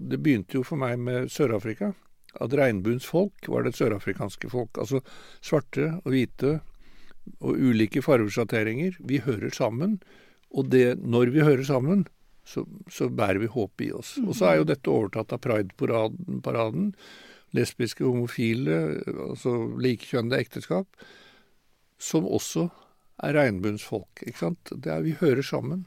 Det begynte jo for meg med Sør-Afrika. At regnbuens folk var det sørafrikanske folk. Altså svarte og hvite og ulike fargesjatteringer. Vi hører sammen. Og det, når vi hører sammen, så, så bærer vi håp i oss. Og så er jo dette overtatt av Pride-paraden. Lesbiske, homofile, altså likekjønnede ekteskap. Som også er regnbuens folk. Ikke sant? Det er, vi hører sammen.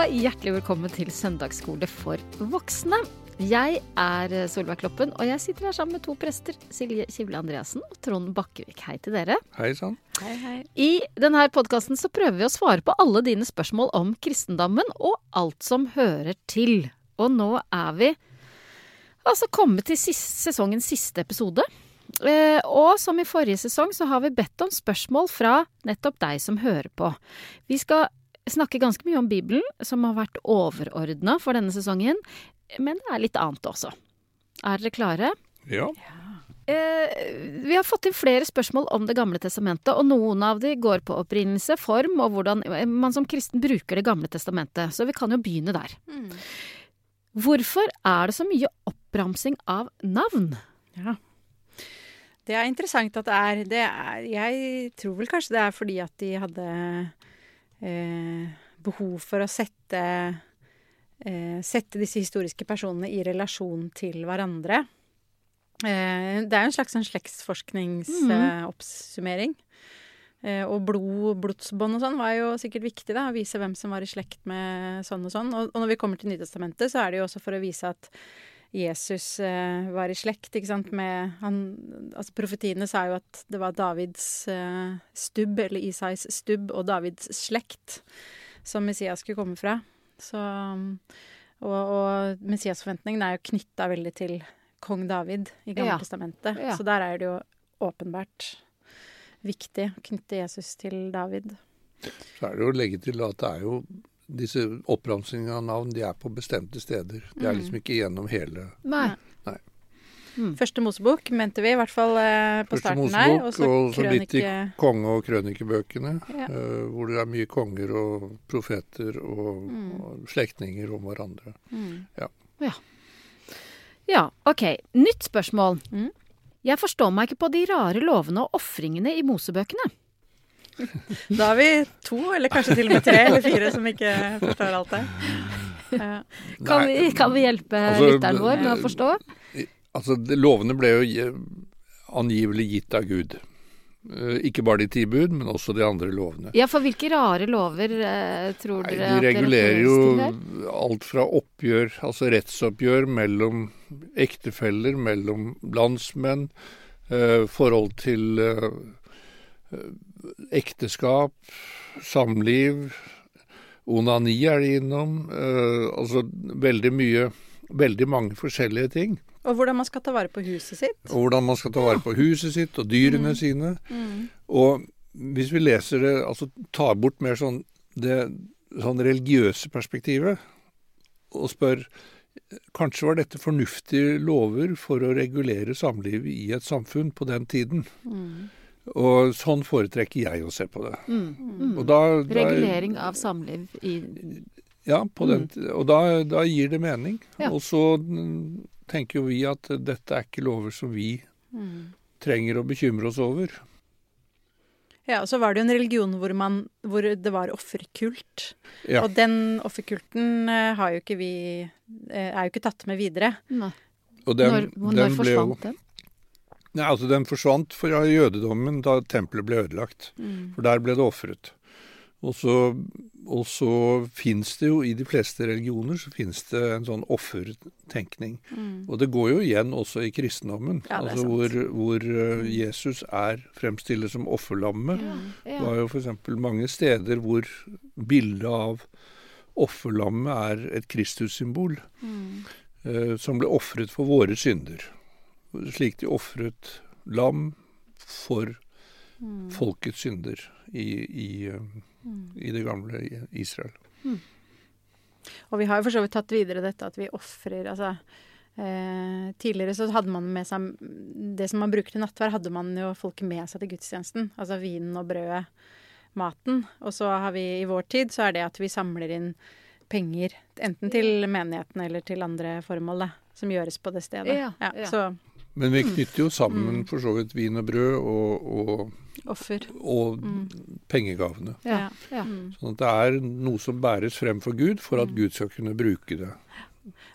Og hjertelig velkommen til Søndagsskole for voksne. Jeg er Solveig Kloppen, og jeg sitter her sammen med to prester. Silje Kivle Andreassen og Trond Bakkevik. Hei til dere. Hei sann. Hei, hei. I denne podkasten så prøver vi å svare på alle dine spørsmål om kristendommen og alt som hører til. Og nå er vi altså kommet til siste, sesongens siste episode. Eh, og som i forrige sesong så har vi bedt om spørsmål fra nettopp deg som hører på. Vi skal snakke ganske mye om Bibelen, som har vært overordna for denne sesongen. Men det er litt annet også. Er dere klare? Ja. Eh, vi har fått inn flere spørsmål om Det gamle testamentet, og noen av de går på opprinnelse, form og hvordan man som kristen bruker Det gamle testamentet. Så vi kan jo begynne der. Mm. Hvorfor er det så mye oppramsing av navn? Ja. Det er interessant at det er, det er Jeg tror vel kanskje det er fordi at de hadde eh, behov for å sette eh, Sette disse historiske personene i relasjon til hverandre. Eh, det er jo en slags en slektsforskningsoppsummering. Eh, og blod, blodsbånd og sånn var jo sikkert viktig, da, å vise hvem som var i slekt med sånn og sånn. Og, når vi kommer til Nytestamentet, så er det jo også for å vise at Jesus eh, var i slekt, ikke sant, med han Altså profetiene sa jo at det var Davids eh, stubb, eller Isais stubb, og Davids slekt som Messias skulle komme fra. Så Og, og Messias-forventningen er jo knytta veldig til kong David i Gamle Ja. testamentet. Ja. Så der er det jo åpenbart viktig å knytte Jesus til David. Så er det jo å legge til at det er jo disse oppramsingene av navn de er på bestemte steder. De er liksom ikke gjennom hele Nei. Første Mosebok mente vi, i hvert fall eh, på Første starten her. Mosebok, og så litt i krønike... konge- og krønikebøkene. Ja. eh, hvor det er mye konger og profeter og, og slektninger om hverandre. Mm. Ja, ok. Nytt spørsmål. Mm. Jeg forstår meg ikke på de rare lovene og ofringene i Mosebøkene. Da har vi to, eller kanskje til og med tre eller fire, som ikke forstår alt det. Kan, vi, kan vi hjelpe altså, lytteren vår med å forstå? Altså, Lovene ble jo angivelig gitt av Gud. Eh, Ikke bare de ti bud, men også de andre lovene. Ja, for hvilke rare lover eh, tror Nei, dere de at De regulerer jo alt fra oppgjør, altså rettsoppgjør mellom ektefeller, mellom landsmenn, eh, forhold til eh, eh, ekteskap, samliv, onani er de innom. eh, altså veldig mye Veldig mange forskjellige ting. Og hvordan man skal ta vare på huset sitt. Og hvordan man skal ta vare på huset sitt og dyrene sine. Mm. Og hvis vi leser det, altså tar bort mer sånn det sånn religiøse perspektivet, og spør Kanskje var dette fornuftige lover for å regulere samlivet i et samfunn på den tiden. Mm. Og sånn foretrekker jeg å se på det. Mm. Mm. Og da, da, Regulering av samliv i Ja, på den, og da, da gir det mening. Ja. Og så mm, tenker jo vi at dette er ikke lover som vi Mm. trenger å bekymre oss over. Ja, og så var det jo en religion hvor, man, hvor det var offerkult. Ja. Og den offerkulten eh, har jo ikke vi eh, Er jo ikke tatt med videre. Nei. Og den, Når, når den ble jo forsvant den? Nei, altså Den forsvant fra jødedommen da tempelet ble ødelagt. For der ble det ofret. Og så, og så fins det jo i de fleste religioner så finnes det en sånn offertenkning. Og det går jo igjen også i kristendommen. Ja, altså hvor, hvor eh, Jesus er fremstillet som offerlammet. Det Ja. var jo f.eks. mange steder hvor bildet av offerlammet er et Kristussymbol. eh, som ble ofret for våre synder. Slik de ofret lam for folkets synder i, i, eh, i det gamle Israel. Og vi har jo for så vidt tatt videre dette at vi ofrer altså Eh, tidligere så hadde man med seg Det som man bruker til nattverd, hadde man jo folk med seg til gudstjenesten. Altså vinen og brødet, maten. Og så har vi i vår tid så er det at vi samler inn penger. Enten til menigheten eller til andre formål, da. Som gjøres på det stedet. Ja, ja. Så Men vi knytter jo sammen Mm. for så vidt vin og brød og, og, offer. og Mm. pengegavene. Ja. ja. Mm. Sånn at det er noe som bæres frem for Gud, for at Mm. Gud skal kunne bruke det.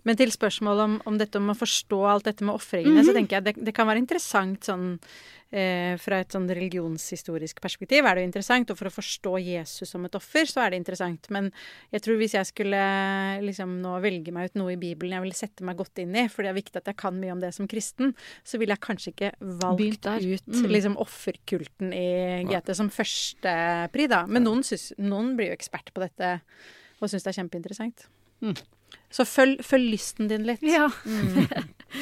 Men til spørsmålet om, om dette om å forstå alt dette med ofringene, Mhm. så tenker jeg det, det kan være interessant sånn eh, fra et sånn religionshistorisk perspektiv er det jo interessant, og for å forstå Jesus som et offer, så er det interessant. Men jeg tror hvis jeg skulle liksom nå velge meg ut noe i Bibelen jeg ville sette meg godt inn i, for det er viktig at jeg kan mye om det som kristen, så ville jeg kanskje ikke valgt ut Mm. liksom offerkulten i GT som førstepri, da. Men noen, synes, noen blir jo ekspert på dette og syns det er kjempeinteressant. Mm. Så følg, følg lysten din litt. ja. Mm.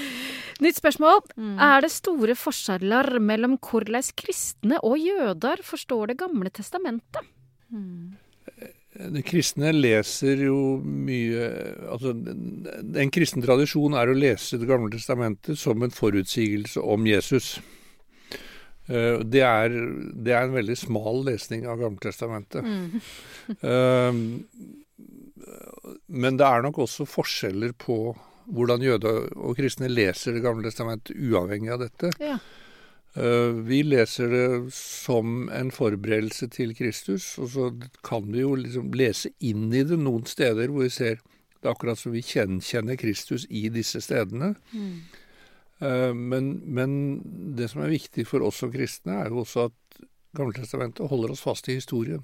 Nytt spørsmål. Mm. Er det store forskjeller mellom hvordan kristne og jøder forstår Det gamle testamentet? Mm. De kristne leser jo mye altså En en kristen tradisjon er å lese Det gamle testamentet som en forutsigelse om Jesus. Eh, Det er, det er en veldig smal lesning av Gammeltestamentet. Mm. Men det er nok også forskjeller på hvordan jøder og kristne leser Det gamle testamentet, uavhengig av dette. Ja. Uh, Vi leser det som en forberedelse til Kristus, og så kan vi jo liksom lese inn i det noen steder hvor vi ser det er akkurat som vi gjenkjenner Kristus i disse stedene. Mm. Uh, Men, men det som er viktig for oss som kristne, er jo også at Gammeltestamentet holder oss fast i historien.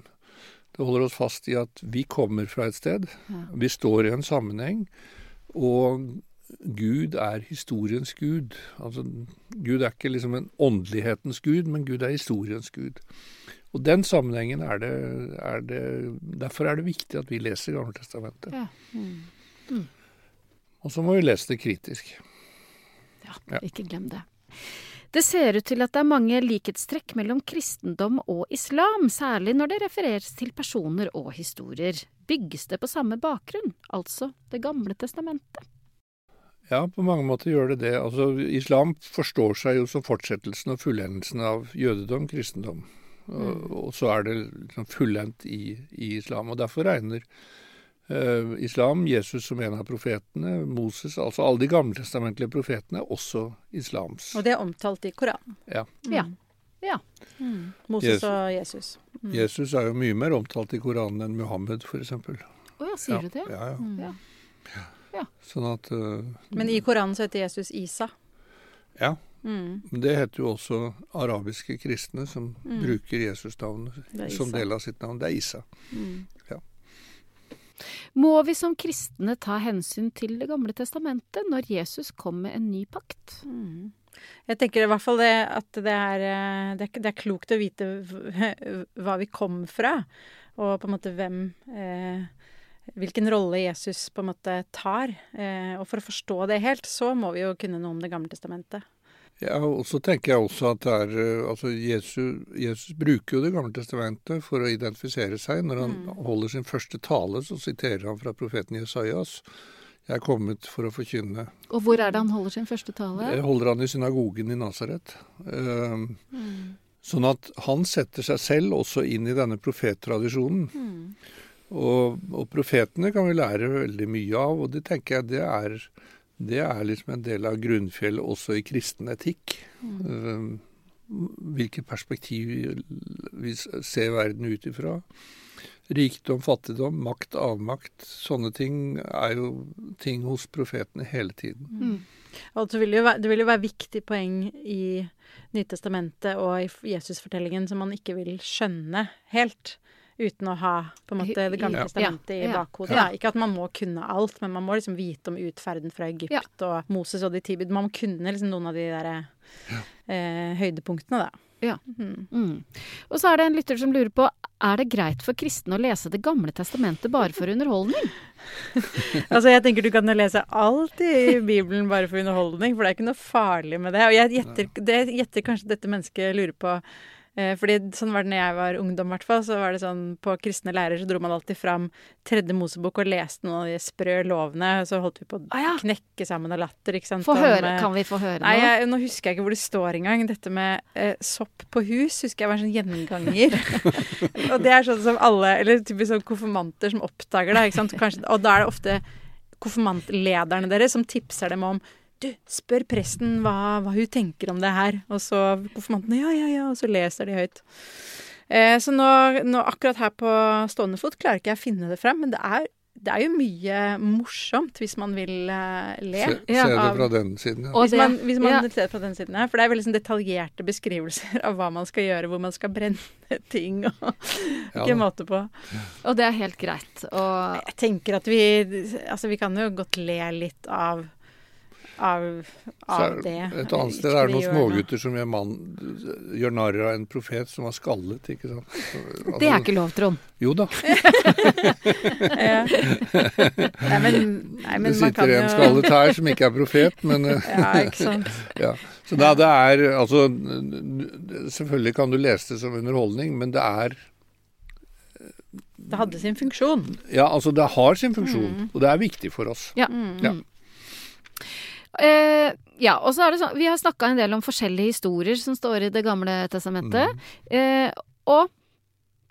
Det holder oss fast i at vi kommer fra et sted, Ja. vi står i en sammenheng, og Gud er historiens gud. Altså, Gud er ikke liksom en åndelighetens gud, men Gud er historiens gud. Og den sammenhengen er det, er det Derfor er det viktig at vi leser Gammeltestamentet. Ja. Mm. Og så må vi lese det kritisk. Ja, Ja. ikke glem det. Det ser ut til at det er mange likhetstrekk mellom kristendom og islam, særlig når det refereres til personer og historier. Bygges det på samme bakgrunn, altså Det gamle testamentet? Ja, på mange måter gjør det det. Altså, Islam forstår seg jo som fortsettelsen og fullendelsen av jødedom, kristendom. Og, og så er det liksom fullendt i, i islam. Og derfor regner islam Jesus som en av profetene. Moses, altså alle de gammeltestamentlige profetene, er også islams. Og det er omtalt i Koranen. Ja. Mm. Ja. Ja. Mm. Moses Jesus. og Jesus. Mm. Jesus er jo mye mer omtalt i Koranen enn Muhammed, f.eks. Å ja, sier ja, du det? Ja, ja. Mm. Ja. Sånn at uh, Men i Koranen så heter Jesus Isa. Ja. Mm. Men det heter jo også arabiske kristne som Mm. bruker Jesus-navnet som del av sitt navn. Det er Isa. Mm. Må vi som kristne ta hensyn til Det gamle testamentet når Jesus kom med en ny pakt? Mm. Jeg tenker i hvert fall det at det er, eh, det er, det er klokt å vite hva vi kom fra, og på en måte hvem eh, Hvilken rolle Jesus på en måte tar. Eh, og for å forstå det helt, så må vi jo kunne noe om Det gamle testamentet. Ja, og så tenker jeg også at er eh, Altså, Jesus, Jesus bruker jo Det gamle testamentet for å identifisere seg. Når han Mm. holder sin første tale, så siterer han fra profeten Jesajas. Jeg er kommet for å forkynne. Og hvor er det han holder sin første tale? Det holder han i synagogen i Nasaret. Um, sånn at han setter seg selv også inn i denne profettradisjonen. Mm. Og, og profetene kan vi lære veldig mye av, og det tenker jeg det er, det er liksom en del av grunnfjellet også i kristen etikk. Mm. hvilket perspektiv vi, ser verden ut ifra. Rikdom, fattigdom, makt, avmakt. Sånne ting er jo ting hos profetene hele tiden. Mm. Og det vil, jo være, det vil jo være viktig poeng i Nytestamentet og i Jesusfortellingen som man ikke vil skjønne helt. Uten å ha på en måte Det gamle Ja. testamentet i bakhodet. Ja. Ikke at man må kunne alt, men man må liksom vite om utferden fra Egypt Ja. og Moses og de tibid. Man må kunne liksom noen av de der eh, høydepunktene, da. Ja. Mm. Mm. Og så er det en lytter som lurer på er det greit for kristne å lese Det gamle testamentet bare for underholdning? Altså, jeg tenker du kan lese alt i Bibelen bare for underholdning, for det er ikke noe farlig med det. Og jeg gjetter, det gjetter kanskje dette mennesket lurer på fordi sånn var det når jeg var ungdom, hvert. Så var det sånn på kristne lærer så dro man alltid fram tredje Mosebok og leste noen av de sprø lovene. Og Så holdt vi på å Ah, ja. knekke sammen av latter, ikke sant. Få høre, eh, kan vi få høre Nei, noe? jeg, nå husker jeg ikke hvor det står engang. Dette med eh, sopp på hus husker jeg var en sånn gjenganger. og det er sånn som alle, eller typisk sånn konfirmanter som oppdager det. ikke sant? Kanskje, og da er det ofte konfirmantlederne deres som tipser dem om du, spør presten hva, hva hun tenker om det her. Og så konfirmantene ja, ja, ja, og så leser de høyt. Eh, så nå, nå akkurat her på stående fot klarer ikke jeg å finne det frem, men det er, det er jo mye morsomt hvis man vil eh, le. Se, Ja, se det av- fra den siden, ja. Hvis man, hvis man ja. ser det fra den siden her. For det er veldig sånn detaljerte beskrivelser av hva man skal gjøre, hvor man skal brenne ting og Ja ikke måte på. Og det er helt greit. Og Jeg tenker at vi Altså, vi kan jo godt le litt av av, av er- det. Et annet sted er det noen smågutter som gjør, mann, gjør narr av en profet som var skallet, ikke sant. Altså, det er ikke lov, Trond. Jo da. Ja. Nei, men, nei, men Det man kan sitter jo en skallet her som ikke er profet, men eh, Ja, ikke sant. ja. Så da, det er altså Selvfølgelig kan du lese det som underholdning, men det er Det hadde sin funksjon. Ja, altså det har sin funksjon, Mm. og det er viktig for oss. Ja. Ja. Eh, ja, og så er det sånn Vi har snakka en del om forskjellige historier som står i Det gamle testamentet. Eh, og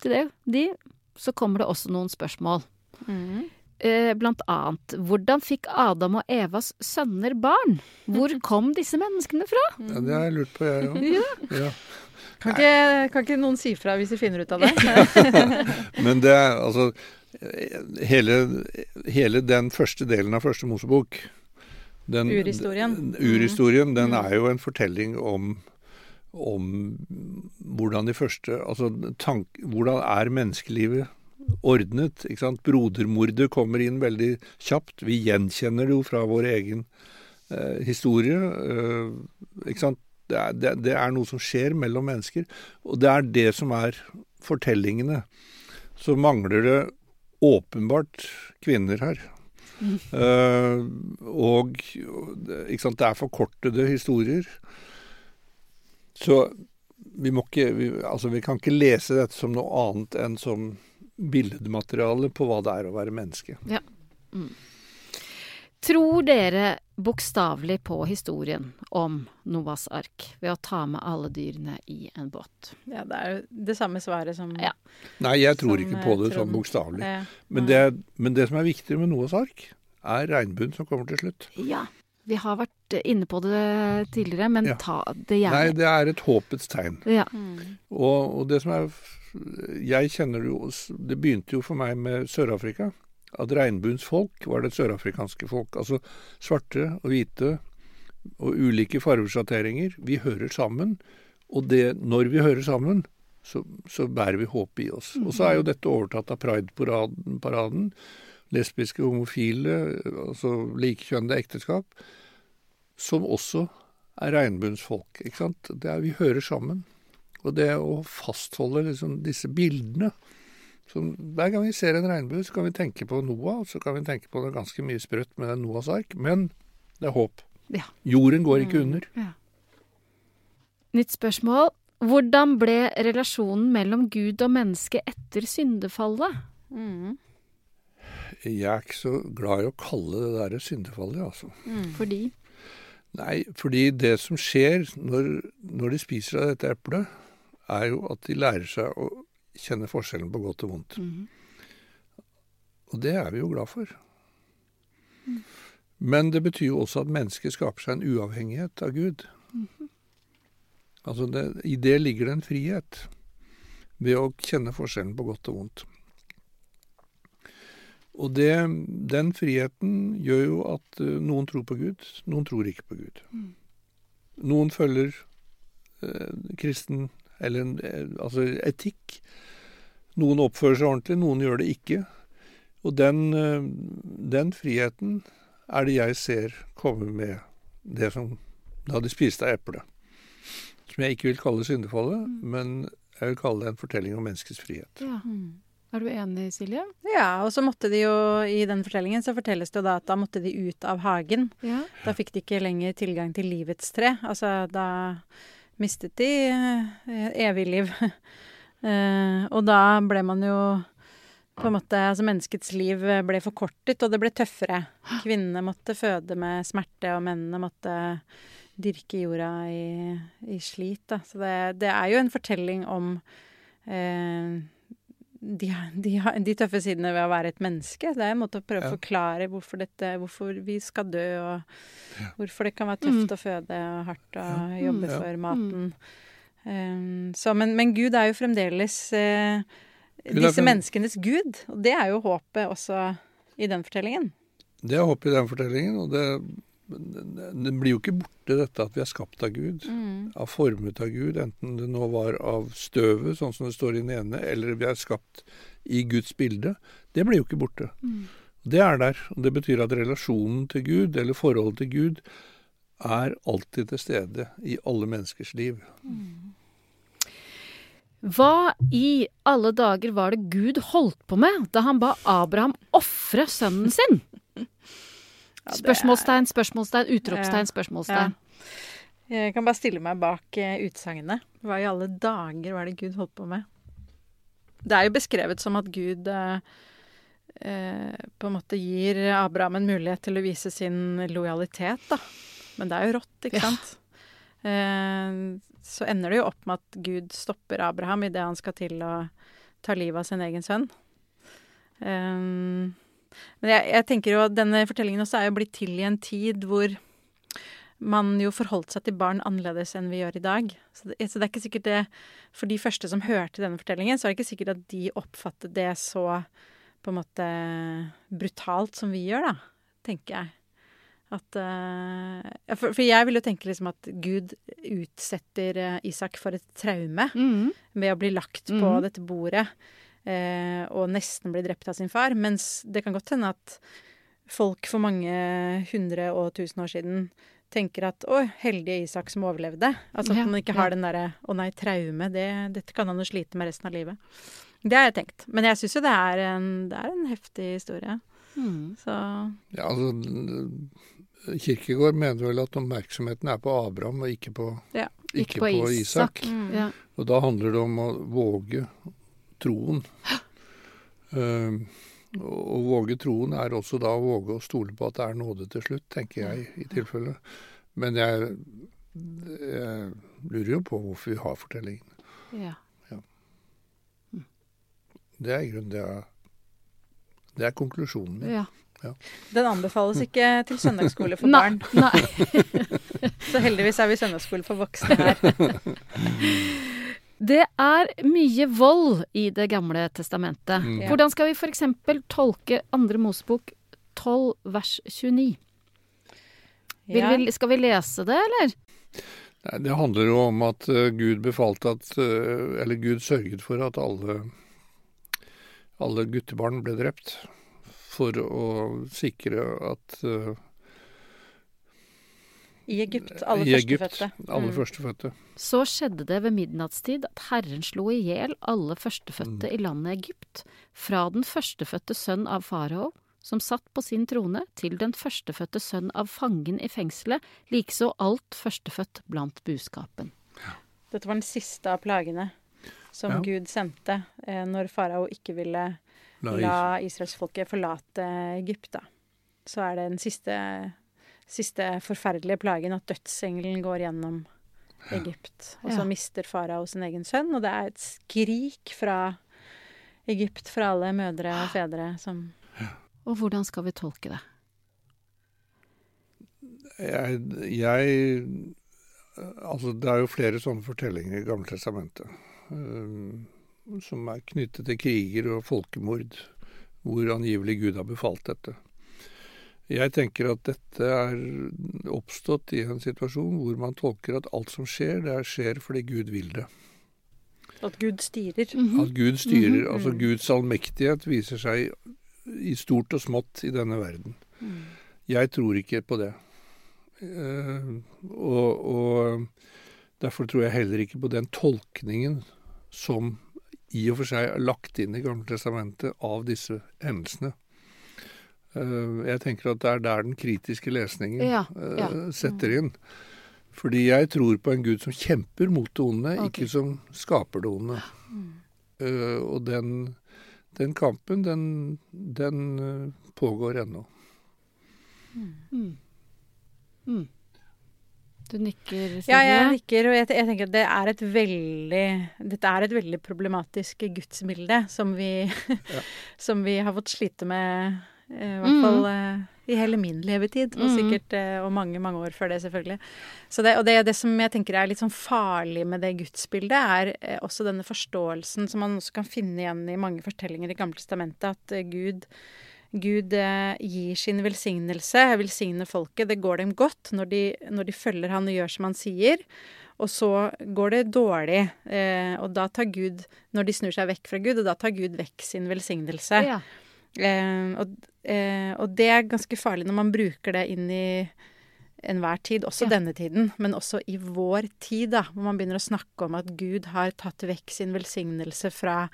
til det, de, så kommer det også noen spørsmål. Mm. Eh, blant annet hvordan fikk Adam og Evas sønner barn? Hvor kom disse menneskene fra? Ja, det har jeg lurt på, jeg òg. Ja. Ja. Kan, ikke, kan ikke noen si fra hvis de finner ut av det? Men det er altså hele, hele den første delen av første Mosebok den, Urhistorien. Urhistorien, den Mm. er jo en fortelling om om hvordan de første Altså tank, hvordan er menneskelivet ordnet? ikke sant? Brodermordet kommer inn veldig kjapt. Vi gjenkjenner det jo fra vår egen eh, historie. Eh, ikke sant? Det er, det, det er noe som skjer mellom mennesker, og det er det som er fortellingene. Så mangler det åpenbart kvinner her. Eh, og ikke sant, det er forkortede historier. Så vi må ikke vi, Altså, vi kan ikke lese dette som noe annet enn som billedmateriale på hva det er å være menneske. Tror dere bokstavelig på historien om Noas ark ved å ta med alle dyrene i en båt? Ja, det er jo det samme svaret som Ja. Nei, jeg tror Som, ikke på eh, det sånn bokstavelig. Ja. Men, det- men det som er viktig med Noas ark, er regnbuen som kommer til slutt. Ja. Vi har vært inne på det tidligere, men Ja. ta det Nei, det er et håpets tegn. Ja. mm. Og, og det som er Jeg kjenner det jo Det begynte jo for meg med Sør-Afrika. At regnbuens folk var det sørafrikanske folk. Altså svarte og hvite og ulike fargesjatteringer. Vi hører sammen. Og det, når vi hører sammen, så, så bærer vi håp i oss. Og så er jo dette overtatt av Pride-paraden. paraden, Lesbiske, homofile, altså likekjønnede ekteskap. Som også er regnbuens folk. ikke sant? Det er, vi hører sammen. Og det å fastholde liksom disse bildene som, Hver gang vi ser en regnbue, så kan vi tenke på Noah, og så kan vi tenke på det ganske mye sprøtt med Noahs ark, men det er håp. Ja. Jorden går ikke under. Nytt spørsmål. Hvordan ble relasjonen mellom Gud og menneske etter syndefallet? Mm. Jeg er ikke så glad i å kalle det der syndefallet, altså. Mm. Fordi Nei, fordi det som skjer når, når de spiser av dette eplet, er jo at de lærer seg å kjenne forskjellen på godt og vondt. Mhm. Og det er vi jo glad for. Men det betyr jo også at mennesket skaper seg en uavhengighet av Gud. Altså det, I det ligger det en frihet, ved å kjenne forskjellen på godt og vondt. Og det, den friheten gjør jo at eh, noen tror på Gud, noen tror ikke på Gud. Noen følger eh, kristen eller en, eh, altså etikk. Noen oppfører seg ordentlig, noen gjør det ikke. Og den, eh, den friheten er det jeg ser komme med det som da de spiste av eplet. Som jeg ikke vil kalle syndefallet, men jeg vil kalle det en fortelling om menneskets frihet. ja. Mm. Er du enig, Silje? Ja, og så måtte de jo, i den fortellingen så fortelles det jo da at da måtte de ut av hagen. Ja. Da fikk de ikke lenger tilgang til livets tre. Altså da mistet de eh, evig liv. Eh, og da ble man jo på en måte Altså menneskets liv ble forkortet, og det ble tøffere. Kvinnene måtte føde med smerte, og mennene måtte dyrke jorda i, i slit. Da. Så det, det, er jo en fortelling om eh, de, de, de, tøffe sidene ved å være et menneske. Det er en måte å prøve ja. å forklare hvorfor, dette, hvorfor vi skal dø, og ja. hvorfor det kan være tøft mm. å føde og hardt å ja. jobbe mm, for maten. Mm. Um, så, men, men, Gud er jo fremdeles uh, disse menneskenes gud. Og det er jo håpet også i den fortellingen. Det er håpet i den fortellingen, og det, det blir jo ikke borte dette at vi er skapt av Gud. Mm. Av formet av Gud, enten det nå var av støvet, sånn som det står i den ene, eller vi er skapt i Guds bilde. Det blir jo ikke borte. Mm. Det er der. og Det betyr at relasjonen til Gud, eller forholdet til Gud, er alltid til stede i alle menneskers liv. Mm. Hva i alle dager var det Gud holdt på med da han ba Abraham ofre sønnen sin? ja, spørsmålstegn, spørsmålstegn, utropstegn, spørsmålstegn. Ja. Jeg kan bare stille meg bak utsagnet. Hva i alle dager var det Gud holdt på med? Det er jo beskrevet som at Gud uh, uh, på en måte gir Abraham en mulighet til å vise sin lojalitet, da. Men det er jo rått, ikke sant? Eh, så ender det jo opp med at Gud stopper Abraham idet han skal til å ta livet av sin egen sønn. Eh, men jeg, jeg, tenker jo at denne fortellingen også er jo blitt til i en tid hvor man jo forholdt seg til barn annerledes enn vi gjør i dag. Så det, så det, er ikke sikkert det For de første som hørte denne fortellingen, så er det ikke sikkert at de oppfattet det så på en måte brutalt som vi gjør, da. Tenker jeg. At uh, for, for, jeg vil jo tenke liksom at Gud utsetter uh, Isak for et traume mm. ved å bli lagt mm. på dette bordet og nesten blir drept av sin far. Mens det kan godt hende at folk for mange hundre og tusen år siden tenker at 'å, heldige Isak som overlevde'. Altså at ja, man ikke har ja. den derre 'å nei, traume', det, dette kan han jo slite med resten av livet. Det har jeg tenkt. Men jeg syns jo det er, en, det er en heftig historie. Mm. Så Ja, altså Kirkegård mener vel at oppmerksomheten er på Abraham og ikke på, ja, ikke ikke på, på Isak. Isak. Mm. Ja. Og da handler det om å våge troen. Uh, å våge troen er også da å våge å stole på at det er nåde til slutt, tenker jeg i tilfelle. Men jeg, jeg lurer jo på hvorfor vi har fortellingen. Ja. ja. Det er i grunnen det, det er konklusjonen min. Ja. Ja. Den anbefales ikke til søndagsskole for barn. Nei. Så heldigvis er vi søndagsskole for voksne her. Det er mye vold i Det gamle testamentet. Mm. Hvordan skal vi f.eks. tolke andre Mosebok 12 vers 29? Ja. Vi, skal vi lese det, eller? Nei, det handler jo om at uh, Gud befalte at uh, Eller Gud sørget for at alle, alle guttebarn ble drept for å sikre at uh, I Egypt, alle i førstefødte. alle mm. førstefødte. Så skjedde det ved midnattstid at Herren slo i hjel alle førstefødte mm. i landet Egypt, fra den førstefødte sønn av farao, som satt på sin trone, til den førstefødte sønn av fangen i fengselet, likeså alt førstefødt blant buskapen. Ja. Dette var den siste av plagene som ja. Gud sendte eh, når farao ikke ville La, la israelsfolket forlate Egypt, da. Så er det den siste, siste forferdelige plagen at dødsengelen går gjennom Egypt. Og så ja. mister farao sin egen sønn, og det er et skrik fra Egypt fra alle mødre og fedre som Og hvordan skal vi tolke det? Jeg, jeg Altså, det er jo flere sånne fortellinger i Gamle testamentet. Um, som er knyttet til kriger og folkemord, hvor angivelig Gud har befalt dette. Jeg tenker at dette er oppstått i en situasjon hvor man tolker at alt som skjer, det skjer fordi Gud vil det. At Gud styrer. Mm -hmm. At Gud styrer. Mm -hmm. Altså Guds allmektighet viser seg i stort og smått i denne verden. Mm. Jeg tror ikke på det. Uh, og, og derfor tror jeg heller ikke på den tolkningen som i og for seg er lagt inn i Gamletestamentet av disse hendelsene. Eh, jeg tenker at det er der den kritiske lesningen ja, ja. Eh, setter inn. Fordi jeg tror på en Gud som kjemper mot det onde, okay. ikke som skaper det onde. Eh, og den, den kampen, den, den pågår ennå. Mm. Mm. Du nikker, Silje. Ja, jeg nikker, og jeg, jeg tenker at det er et veldig Dette er et veldig problematisk gudsbilde som vi, som vi har fått slite med, i hvert Mm. fall eh, i hele min levetid, og Mm. sikkert eh, og mange, mange år før det, selvfølgelig. Så det, og det, det som jeg tenker er litt sånn farlig med det gudsbildet, er eh, også denne forståelsen som man også kan finne igjen i mange fortellinger i Gamle testamentet, at eh, Gud Gud eh, gir sin velsignelse, velsigner folket. Det går dem godt når de, når de følger han og gjør som han sier. Og så går det dårlig, eh, og da tar Gud Når de snur seg vekk fra Gud, og da tar Gud vekk sin velsignelse. Ja. Eh, og, eh, og det er ganske farlig når man bruker det inn i enhver tid, også Ja. denne tiden, men også i vår tid, da, hvor man begynner å snakke om at Gud har tatt vekk sin velsignelse fra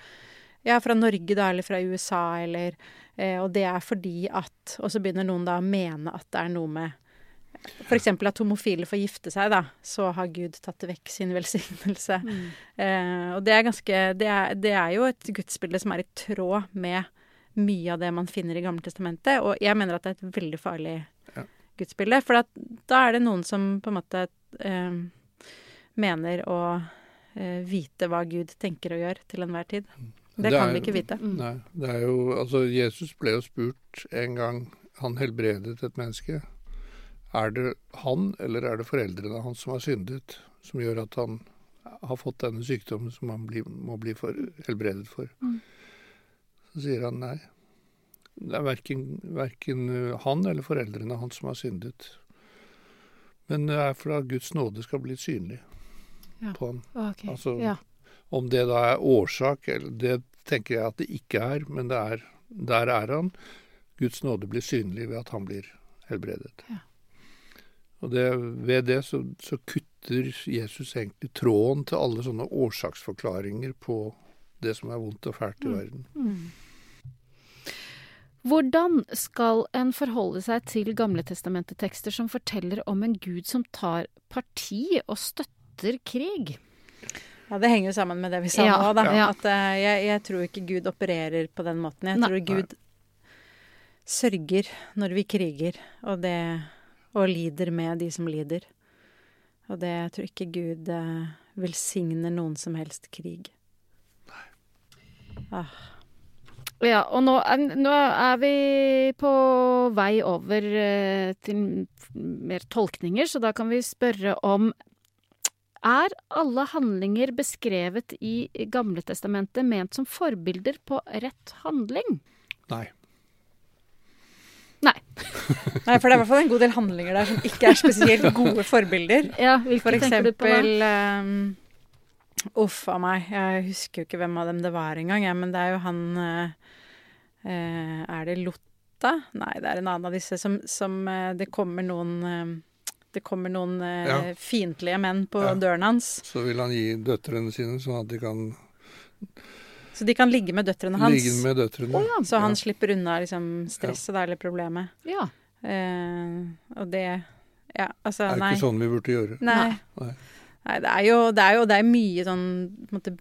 ja, fra Norge da, eller fra USA, eller eh, Og det er fordi at Og så begynner noen da å mene at det er noe med F.eks. at homofile får gifte seg, da. Så har Gud tatt vekk sin velsignelse. Mm. Eh, og det er ganske det er, det er jo et gudsbilde som er i tråd med mye av det man finner i Gamle testamentet. Og jeg mener at det er et veldig farlig Ja. gudsbilde. For at, da er det noen som på en måte eh, mener å eh, vite hva Gud tenker å gjøre til enhver tid. Det, Det kan er- vi ikke vite. Mm. Nei, det er jo Altså, Jesus ble jo spurt en gang han helbredet et menneske. Er det han, eller er det foreldrene hans som har syndet, som gjør at han har fått denne sykdommen som han blir, må bli for, helbredet for? Mm. Så sier han nei. Det er verken, verken uh, han eller foreldrene hans som har syndet. Men det er for at Guds nåde skal bli synlig Ja. på ham. Okay. Altså, ja. Om det da er årsak, eller det tenker jeg at det ikke er, men det er, der er han. Guds nåde blir synlig ved at han blir helbredet. Ja. Og det, ved det så, så kutter Jesus egentlig tråden til alle sånne årsaksforklaringer på det som er vondt og fælt i Mm. verden. Mm. Hvordan skal en forholde seg til gamletestamentetekster som forteller om en gud som tar parti og støtter krig? Ja, Det henger jo sammen med det vi sa Ja, nå. da. ja. At uh, jeg, jeg tror ikke Gud opererer på den måten. Jeg Nei. tror Gud sørger når vi kriger, og, det, og lider med de som lider. Og det jeg tror ikke Gud uh, velsigner noen som helst krig. Nei. Ah, Ja, og nå er, nå er vi på vei over eh, til mer tolkninger, så da kan vi spørre om Er alle handlinger beskrevet i Gamletestamentet ment som forbilder på rett handling? Nei. Nei, Nei, for det er i hvert fall en god del handlinger der som ikke er spesielt gode forbilder. Ja, hvilke For tenker du på da? Uff a meg, jeg husker jo ikke hvem av dem det var engang, jeg, men det er jo han eh, eh, Er det Lotta? Nei, det er en annen av disse som, som eh, Det kommer noen eh, Det kommer noen eh, Ja. fiendtlige menn på Ja. døren hans. Så vil han gi døtrene sine, sånn at de kan Så de kan ligge med døtrene hans. ligge med døtrene. Oh, ja. Så han Ja. slipper unna liksom, stresset eller problemet. Ja. Eh, og det Ja, altså, Det er nei. ikke sånn vi burde gjøre. Nei. Nei. Nei, det er jo, det er jo det er mye sånn på en måte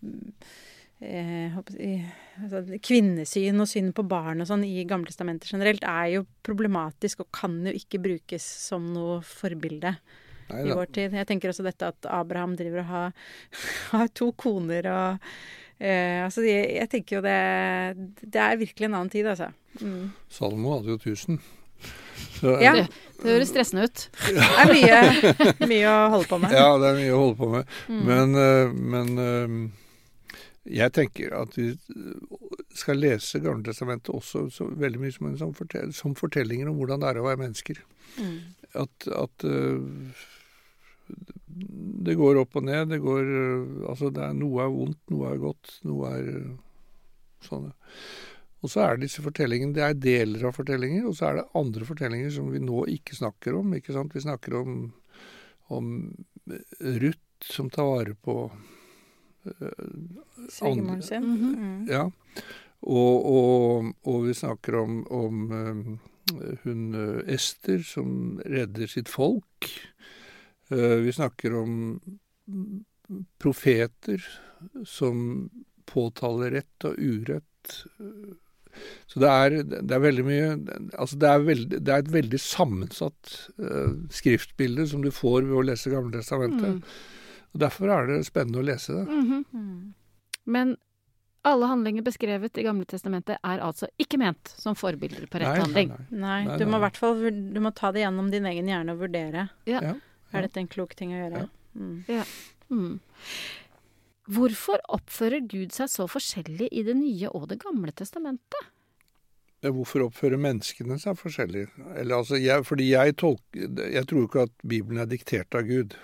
eh, altså, Kvinnesyn og syn på barn og sånn i Gamletestamentet generelt er jo problematisk og kan jo ikke brukes som noe forbilde Nei i vår tid. Jeg tenker også dette at Abraham driver og har, har to koner og eh, Altså, jeg, jeg tenker jo det Det er virkelig en annen tid, altså. Mm. Salomo hadde jo 1000. Så, Ja. Det, høres stressende ut. Det er mye, mye å holde på med. Ja, det er mye å holde på med. Mm. Men, øh, men øh, jeg tenker at vi skal lese Gamletestamentet også så veldig mye som, en, som, fortell, som fortellinger om hvordan det er å være mennesker. Mm. At, at øh, det går opp og ned. Det går Altså, det er, noe er vondt, noe er godt, noe er sånn. Og så er disse fortellingene, det er deler av fortellinger, og så er det andre fortellinger som vi nå ikke snakker om. ikke sant? Vi snakker om, om Ruth som tar vare på uh, Svigermoren sin. Mm -hmm. Ja. Og, og, og vi snakker om, om uh, hun uh, Ester som redder sitt folk. Eh, vi snakker om profeter som påtaler rett og urett. Så det er, det er veldig mye Altså det er, veldig, det er et veldig sammensatt uh, skriftbilde som du får ved å lese Gamle testamentet. Mm. Og Derfor er det spennende å lese det. Mm -hmm. Men alle handlinger beskrevet i Gamle testamentet er altså ikke ment som forbilder på rett nei, handling. Nei, nei. du må i hvert fall du må ta det gjennom din egen hjerne og vurdere. Ja. Ja, er dette en klok ting å gjøre? Mm. Ja. Hvorfor oppfører Gud seg så forskjellig i Det nye og Det gamle testamentet? Hvorfor oppfører menneskene seg forskjellig? Eller, altså, jeg, fordi jeg, tolker, jeg tror ikke at Bibelen er diktert av Gud.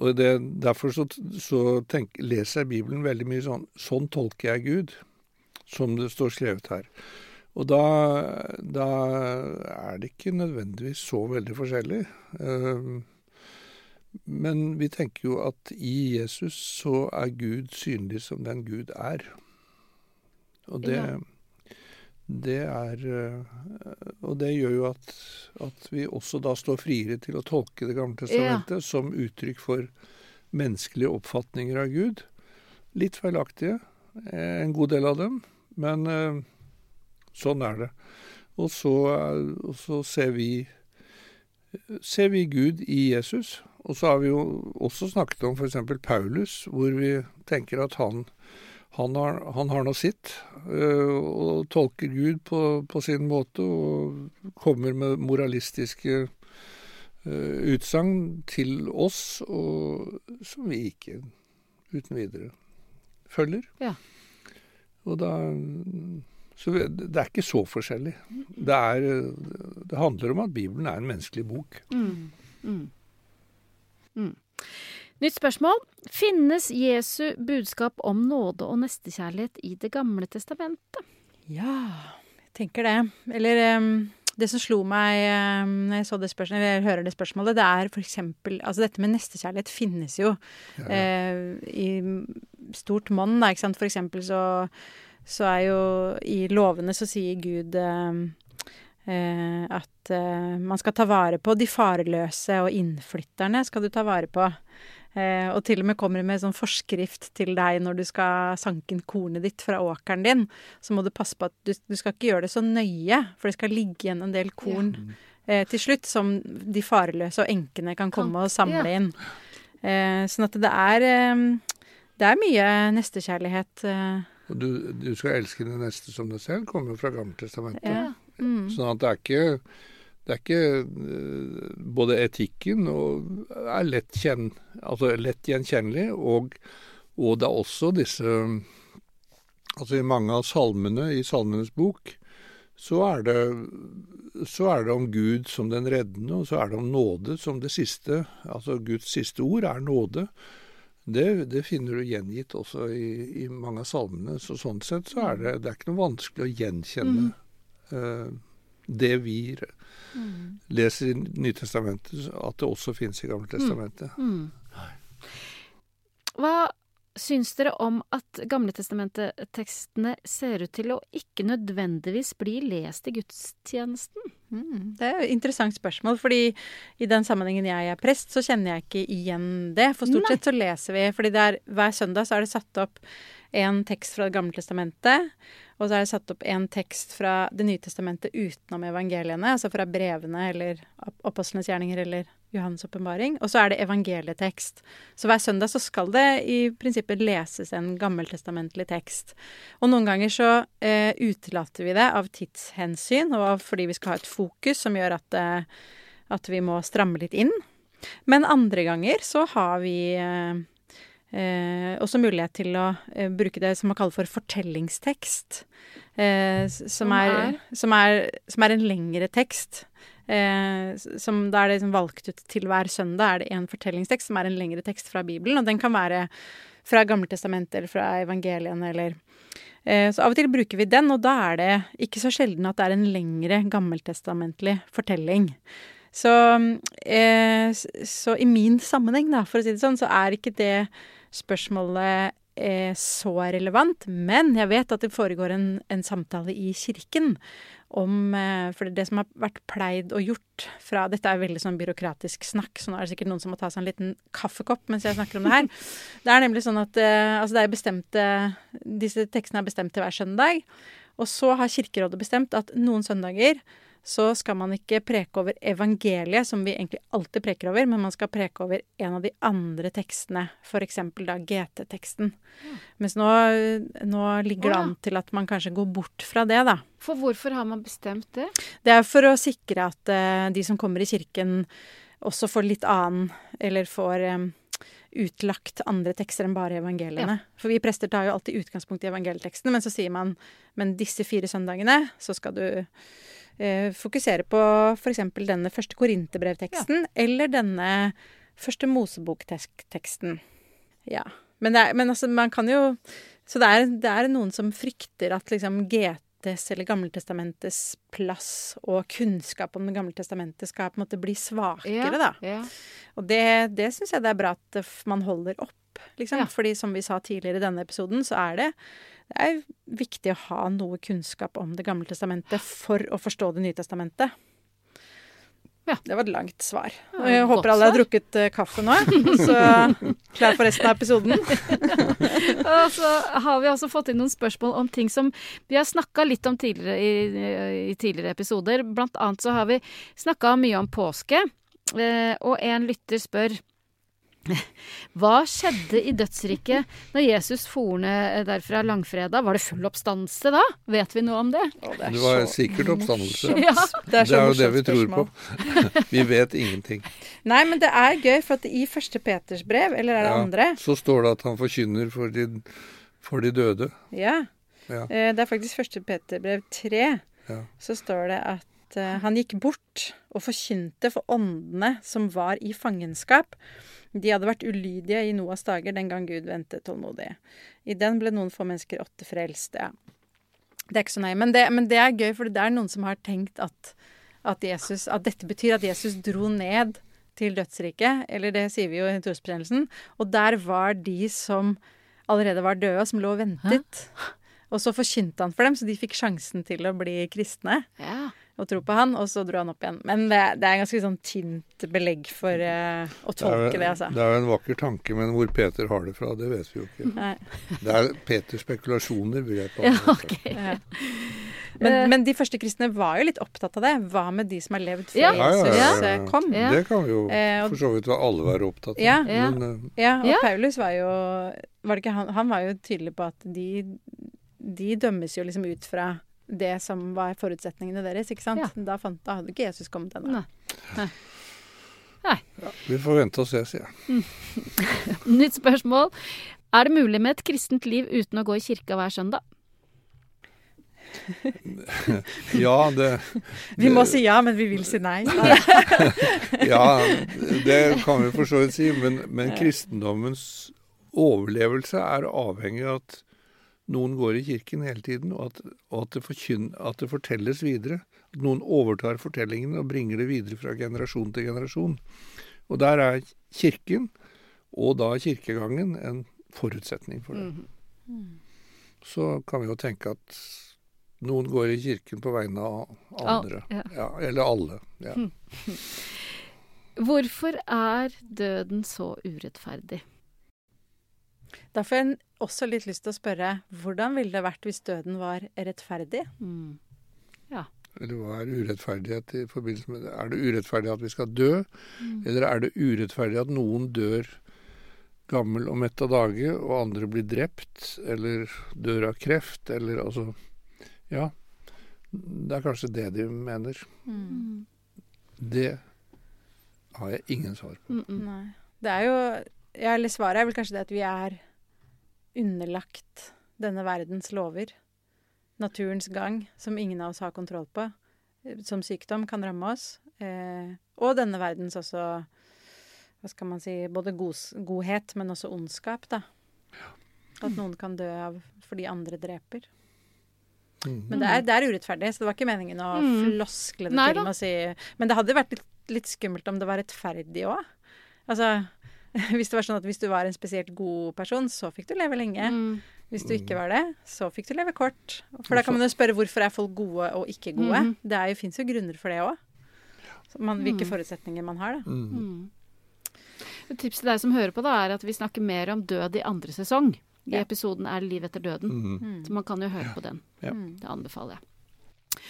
Og det, Derfor så, så tenk, leser jeg Bibelen veldig mye sånn Sånn tolker jeg Gud, som det står skrevet her. Og da, da er det ikke nødvendigvis så veldig forskjellig. Uh, men vi tenker jo at i Jesus så er Gud synlig som den Gud er. Og det, ja. det er eh, Og det gjør jo at, at, vi også da står friere til å tolke Det gamle testamentet ja. som uttrykk for menneskelige oppfatninger av Gud. Litt feilaktige, eh, en god del av dem, men eh, sånn er det. Og så, og så ser, vi, ser vi Gud i Jesus. Og så har vi jo også snakket om f.eks. Paulus, hvor vi tenker at han, han har, han har noe sitt, øh, og tolker Gud på, på, sin måte og kommer med moralistiske øh, utsagn til oss, og, som vi ikke uten videre følger. Ja. Og da Så det er ikke så forskjellig. Det, er, det handler om at Bibelen er en menneskelig bok. Mm. Mm. Mm. Nytt spørsmål. Finnes Jesu budskap om nåde og nestekjærlighet i Det gamle testamentet? Ja, jeg tenker det. Eller um, det som slo meg um, når jeg så det spørsmålet, eller jeg hører det spørsmålet, det er f.eks. Altså dette med nestekjærlighet finnes jo ja, ja. Uh, i stort monn, da, ikke sant. For eksempel så, så er jo i lovene så sier Gud uh, Eh, at eh, man skal ta vare på de farløse og innflytterne skal du ta vare på. Eh, og til og med kommer det med sånn forskrift til deg når du skal sanke inn kornet ditt fra åkeren din. Så må du passe på at du, du skal ikke gjøre det så nøye, for det skal ligge igjen en del korn ja. eh, til slutt som de farløse og enkene kan komme kan, og samle ja. inn. Eh, sånn at det er eh, Det er mye nestekjærlighet. Og du, du, skal elske den neste som deg selv, kommer fra Gammeltestamentet. Ja. Mm. Sånn at det er ikke det er ikke eh, Både etikken og er lett, kjen, altså lett gjenkjennelig, og, og, det er også disse Altså i mange av salmene i Salmenes bok så er, det, så er det om Gud som den reddende, og så er det om nåde som det siste. Altså Guds siste ord er nåde. Det, det finner du gjengitt også i, i, mange av salmene. Så sånn sett så er det, det er ikke noe vanskelig å gjenkjenne mm. Eh, det vi mm. leser i Nytestamentet, at det også finnes i Gamletestamentet. Mm. Mm. Hva syns dere om at Gamletestamentet-tekstene ser ut til å ikke nødvendigvis bli lest i gudstjenesten? Mm, det er et interessant spørsmål, fordi i den sammenhengen jeg er prest, så kjenner jeg ikke igjen det. For stort Nei. sett så leser vi, fordi er, hver søndag så er det satt opp en tekst fra Det gamle testamentet, og så er det satt opp en tekst fra Det nye testamentet utenom evangeliene, altså fra brevene eller apostlenes gjerninger eller Johannes' åpenbaring. Og så er det evangelietekst. Så hver søndag så skal det i prinsippet leses en gammeltestamentlig tekst. Og noen ganger så eh, utelater vi det av tidshensyn, og fordi vi skal ha et fokus som gjør at, eh, at vi må stramme litt inn. Men andre ganger så har vi eh, Eh, også mulighet til å eh, bruke det som man kaller for fortellingstekst. Eh, som, er, som, er, som, er, en lengre tekst. Eh, som Da er det liksom valgt ut til hver søndag er det en fortellingstekst som er en lengre tekst fra Bibelen. Og den kan være fra Gammeltestamentet eller fra evangeliene eller eh, Så av og til bruker vi den, og da er det ikke så sjelden at det er en lengre gammeltestamentlig fortelling. Så, eh, så i min sammenheng, da, for å si det sånn, så er ikke det spørsmålet er så relevant. Men jeg vet at det foregår en, en samtale i kirken om eh, For det som har vært pleid og gjort fra Dette er veldig sånn byråkratisk snakk, så nå er det sikkert noen som må ta seg en liten kaffekopp mens jeg snakker om det her. Det er nemlig sånn at eh, altså det er bestemte Disse tekstene er bestemt til hver søndag. Og så har Kirkerådet bestemt at noen søndager så skal man ikke preke over evangeliet, som vi egentlig alltid preker over, men man skal preke over en av de andre tekstene, f.eks. da GT-teksten. Ja. Mens nå, nå ligger det an til at man kanskje går bort fra det, da. For hvorfor har man bestemt det? Det er for å sikre at uh, de som kommer i kirken, også får litt annen Eller får um, utlagt andre tekster enn bare evangeliene. For vi prester tar jo alltid utgangspunkt i evangelieteksten, men så sier man men disse fire søndagene så skal du fokusere på f.eks. denne første korinterbrevteksten eller denne første Mosebok-teksten. Ja. Men, er, men altså, man kan jo Så det er, det er noen som frykter at liksom GTs eller Gammeltestamentets plass og kunnskap om Det gamle testamentet skal på en måte bli svakere, da. Ja. Og det, det syns jeg det er bra at eh, man holder opp, liksom. Ja. Fordi som vi sa tidligere i denne episoden, så er det, det er viktig å ha noe kunnskap om Det gamle testamentet for å forstå Det nye testamentet. Ja. Det var et langt svar. Og jeg håper alle har drukket eh, kaffe nå, så klar for resten av episoden. Og så har vi også fått inn noen spørsmål om ting som vi har snakka litt om tidligere i, i tidligere episoder. Blant annet så har vi snakka mye om påske, eh, og en lytter spør hva skjedde i dødsriket når Jesus for ned derfra langfredag? Var det full oppstandelse da? Vet vi noe om det? Å, Det var sikkert oppstandelse. Ja. Det er, Det er jo det vi vi tror på. Vi vet ingenting. Nei, men det er gøy, for at i første Peters brev, eller er det Ja. andre? Så står det at han forkynner for de, for de døde. Ja. Ja. Eh, Det er faktisk første Peterbrev 3. Ja. Så står det at eh, han gikk bort og forkynte for åndene som var i fangenskap. De hadde vært ulydige i Noas dager den gang Gud ventet tålmodig. I den ble noen få mennesker åtte frelst. Ja. Det er ikke så nøye. Men det, men det er gøy, for det er noen som har tenkt at, at, Jesus, at dette betyr at Jesus dro ned til dødsriket. Eller det sier vi jo i trosbekjennelsen. Og der var de som allerede var døde, og som lå og ventet. Og så forkynte han for dem, så de fikk sjansen til å bli kristne Ja. Og tro på han, og så dro han opp igjen. Men det, det er ganske sånn tynt belegg for uh, å Det er, tolke jo- det, altså. det er jo en vakker tanke, men hvor Peter har det fra, det vet vi jo ikke. Nei. Det er Peters spekulasjoner, vil jeg ja, okay. Ja. Men, men de første kristne var jo litt opptatt av det. Hva med de som har levd før Ja. Ja, ja, Jesus ja, eh, ja. kom? Ja. Det kan jo Eh, for så vidt alle være opptatt av. Ja. Ja. Men uh, Ja, og Ja. Paulus var jo var det ikke han, han var jo tydelig på at de, de dømmes jo liksom ut fra det som var forutsetningene deres, ikke sant? Ja. Da, fant, da hadde ikke Jesus kommet ennå. Nei. vi får vente og se, sier jeg. Nytt spørsmål. Er det mulig med et kristent liv uten å gå i kirka hver søndag? Ja, det Vi må si ja, men vi vil si nei. Ja, det kan vi for så vidt si. Men, men kristendommens overlevelse er avhengig av at noen går i kirken hele tiden, og at, og at, det, forkyn, at det fortelles videre. At noen overtar fortellingen og bringer det videre fra generasjon til generasjon. Og der er kirken, og da kirkegangen, en forutsetning for det. Mhm. Så kan vi jo tenke at noen går i kirken på vegne av andre. ja. Ja, eller alle. Ja. Hvorfor er døden så urettferdig? Det er for jeg også litt lyst til å spørre hvordan ville det vært hvis døden var rettferdig? Mm. Eller hva er urettferdighet i forbindelse med det? Er det urettferdig at vi skal dø, Mm. eller er det urettferdig at noen dør gammel og mett av dage, og andre blir drept, eller dør av kreft, eller altså Ja. Det er kanskje det de mener. Mm. Det har jeg ingen svar på. Mm -mm. Nei. Det er jo ja, Eller svaret er vel kanskje det at vi er underlagt denne verdens lover. Naturens gang, som ingen av oss har kontroll på. Som sykdom kan ramme oss. Eh, og denne verdens også Hva skal man si Både gos, godhet, men også ondskap, da. At noen kan dø av fordi andre dreper. Mhm. Men det er, det er urettferdig, så det var ikke meningen å Mm. floskle det Nei til med å si Men det hadde vært litt, litt skummelt om det var rettferdig òg. Altså, hvis det var sånn at hvis du var en spesielt god person, så fikk du leve lenge. Mm. Hvis du ikke var det, så fikk du leve kort. For da kan man jo spørre hvorfor er folk gode og ikke gode. Mm. Det fins jo grunner for det òg. Hvilke Mm. forutsetninger man har, da. Mm. Mm. Et tips til deg som hører på, da, er at vi snakker mer om død i andre sesong. I Ja. episoden er liv etter døden. Mm. Så man kan jo høre på den. Ja. Det anbefaler jeg.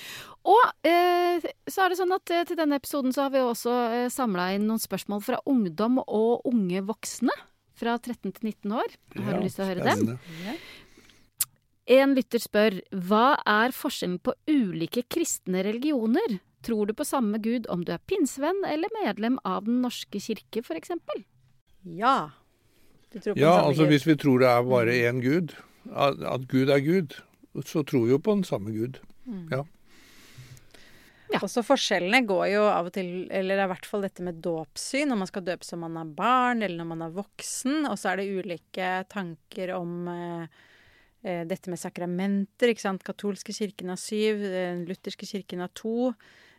Og eh, så er det sånn at eh, til denne episoden så har vi også eh, samla inn noen spørsmål fra ungdom og unge voksne. Fra 13 til 19 år. Har Ja, du lyst til å høre dem? spennende. Ja. En lytter spør hva er forskjellen på ulike kristne religioner? Tror du på samme Gud om du er pinsevenn eller medlem av Den norske kirke, f.eks.? ja. Du tror på Ja, samme altså Gud. hvis vi tror det er bare én Gud, at, at Gud er Gud, så tror vi jo på den samme Gud. Ja. Og så forskjellene går jo av og til Eller det er i hvert fall dette med dåpssyn. Når man skal døpes som man er barn, eller når man er voksen. Og så er det ulike tanker om eh, eh, dette med sakramenter. ikke sant? Katolske kirken har syv, den lutherske kirken har to.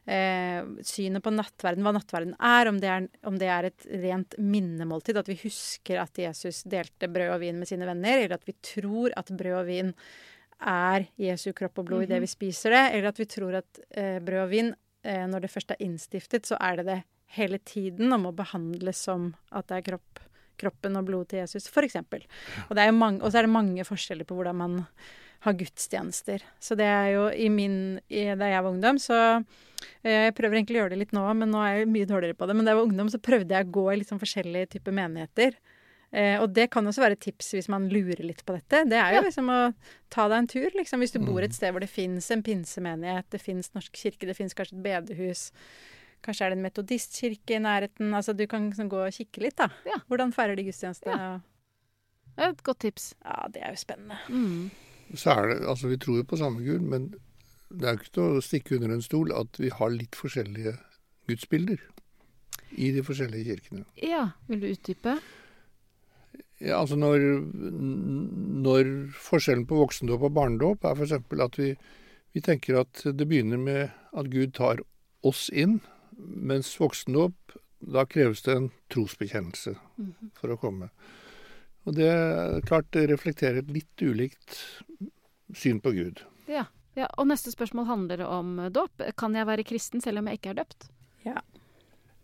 Eh, synet på nattverden, hva nattverden er, om er, om det er et rent minnemåltid. At vi husker at Jesus delte brød og vin med sine venner, eller at vi tror at brød og vin er Jesu kropp og blod i det vi spiser det, eller at vi tror at eh, brød og vin, eh, når det først er innstiftet, så er det det hele tiden og må behandles som at det er kropp, kroppen og blodet til Jesus, f.eks. Og, mange- og så er det mange forskjeller på hvordan man har gudstjenester. Så det er jo i min i, Da jeg var ungdom, så eh, Jeg prøver egentlig å gjøre det litt nå, men nå er jeg mye dårligere på det. Men da jeg var ungdom, så prøvde jeg å gå i litt sånn forskjellige typer menigheter. Eh, og det kan også være et tips hvis man lurer litt på dette. Det er jo Ja. liksom å ta deg en tur. Liksom, hvis du bor et sted hvor det fins en pinsemenighet, det fins Norsk kirke, det fins kanskje et bedehus. Kanskje er det en metodistkirke i nærheten. Altså Du kan liksom gå og kikke litt, da. Ja. Hvordan feirer de gudstjeneste? Ja. Det er et godt tips. ja, det er jo spennende. Mm. Så er det, altså Vi tror jo på samme Gud, men det er jo ikke til å stikke under en stol at vi har litt forskjellige gudsbilder i de forskjellige kirkene. Ja, vil du utdype? Ja, altså når, når forskjellen på voksendåp og barnedåp er f.eks. at vi, vi tenker at det begynner med at Gud tar oss inn, mens voksendåp, da kreves det en trosbekjennelse Mhm. for å komme. Og det er klart det reflekterer et litt ulikt syn på Gud. Ja. ja. Og neste spørsmål handler om dåp. Kan jeg være kristen selv om jeg ikke er døpt? Ja,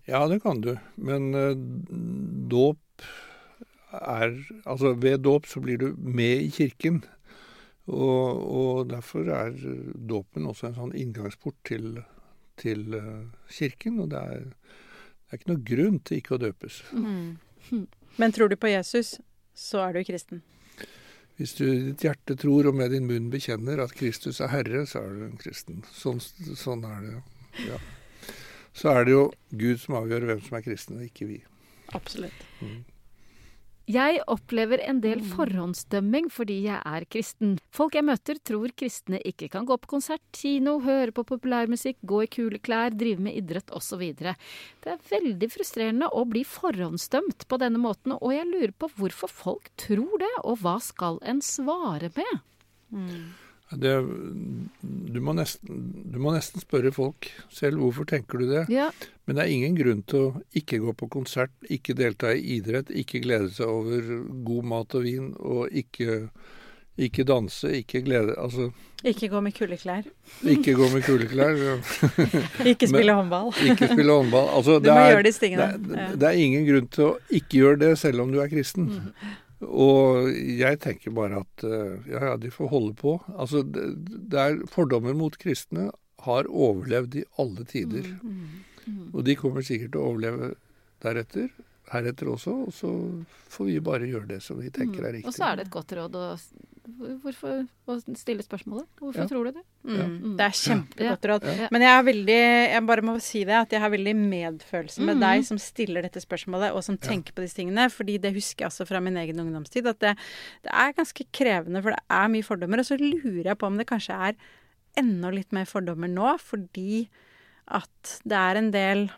Ja, det kan du, men eh, dåp er Altså ved dåp så blir du med i kirken. Og, og derfor er eh, dåpen også en sånn inngangsport til, til eh, kirken. Og det er, det er ikke noe grunn til ikke å døpes. Mm. Men tror du på Jesus, så er du kristen. Hvis du i ditt hjerte tror og med din munn bekjenner at Kristus er Herre, så er du en kristen. Sånn, sånn er det. Ja. Så er det jo Gud som avgjør hvem som er kristne, ikke vi. Absolutt. Jeg opplever en del forhåndsdømming fordi jeg er kristen. Folk jeg møter tror kristne ikke kan gå på konsert, kino, høre på populærmusikk, gå i kule klær, drive med idrett osv. Det er veldig frustrerende å bli forhåndsdømt på denne måten, og jeg lurer på hvorfor folk tror det, og hva skal en svare med? Det, du, må nesten, du må nesten spørre folk selv hvorfor tenker du det. Ja, Men det er ingen grunn til å ikke gå på konsert, ikke delta i idrett, ikke glede seg over god mat og vin, og ikke, ikke danse, ikke glede Altså, Ikke gå med kuldeklær. ikke gå med kuldeklær. Ja. Ikke spille håndball. ikke spille håndball. Altså, Du det, må er, gjøre disse det, tingene. er, Ja. det er ingen grunn til å ikke gjøre det, selv om du er kristen. Og jeg tenker bare at eh, ja, ja, de får holde på. Altså, det, det er Fordommer mot kristne har overlevd i alle tider. Mm. Og de kommer sikkert til å overleve deretter, heretter også. Og så får vi bare gjøre det som vi tenker er Mm. riktig. Og så er det et godt råd å, hvorfor, å stille spørsmålet. Hvorfor Ja. tror du det? Mm. Det er kjempegodt råd. Ja. Men jeg veldig, jeg bare må si det, at jeg har veldig medfølelse med mm. deg som stiller dette spørsmålet, og som tenker på disse tingene. fordi det husker jeg også fra min egen ungdomstid, at det, det er ganske krevende, for det er mye fordommer. Og så lurer jeg på om det kanskje er enda litt mer fordommer nå, fordi at det er en del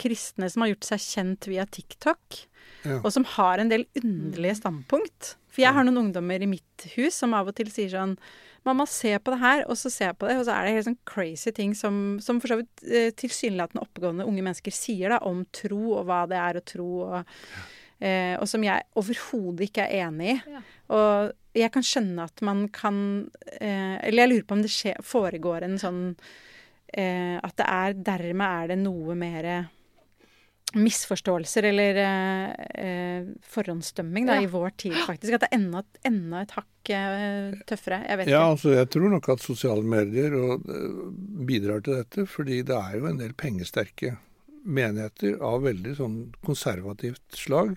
kristne som har gjort seg kjent via TikTok, Ja. og som har en del underlige standpunkt. For jeg har noen ungdommer i mitt hus som av og til sier sånn Mamma, se på det her, og så ser jeg på det, og så er det helt sånn crazy ting som, som for så vidt eh, tilsynelatende oppegående unge mennesker sier da, om tro, og hva det er å tro, og eh, og som jeg overhodet ikke er enig i. Ja. Og jeg kan skjønne at man kan eh, Eller jeg lurer på om det skje, foregår en sånn eh, At det er Dermed er det noe mer misforståelser eller eh, eh, forhåndsdømming da, Ja. i vår tid, faktisk. At det er enda, enda et hakk eh, tøffere. Jeg vet Ja, ikke. altså jeg tror nok at sosiale medier og, eh, bidrar til dette, fordi det er jo en del pengesterke menigheter av veldig sånn konservativt slag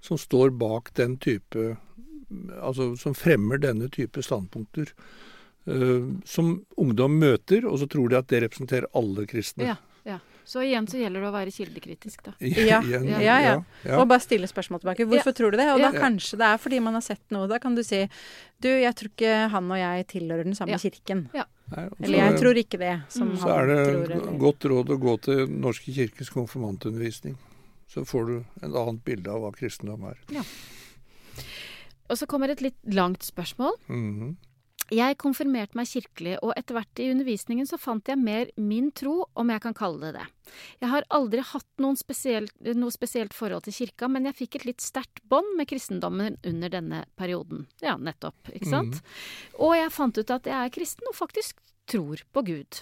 som står bak den type Altså som fremmer denne type standpunkter. Uh, som ungdom møter, og så tror de at det representerer alle kristne. Ja, ja. Så igjen så gjelder det å være kildekritisk, da. Ja, Igjen, ja, ja. ja. Og bare stille spørsmål tilbake. Hvorfor tror du det? Og da Ja. kanskje det er fordi man har sett noe. Da kan du si du, jeg tror ikke han og jeg tilhører den samme Ja. kirken. Nei, så Eller er jeg tror ikke det, som Mm. Så han er det tror. Eller. godt råd å gå til Norske kirkes konfirmantundervisning. Så får du en annet bilde av hva kristendom er. Og så kommer et litt langt spørsmål. Mhm. Jeg konfirmerte meg kirkelig, og etter hvert i undervisningen så fant jeg mer min tro, om jeg kan kalle det det. Jeg har aldri hatt spesielt, noe spesielt forhold til kirka, men jeg fikk et litt sterkt bånd med kristendommen under denne perioden. Ja, nettopp, ikke sant? Og jeg fant ut at jeg er kristen og faktisk tror på Gud.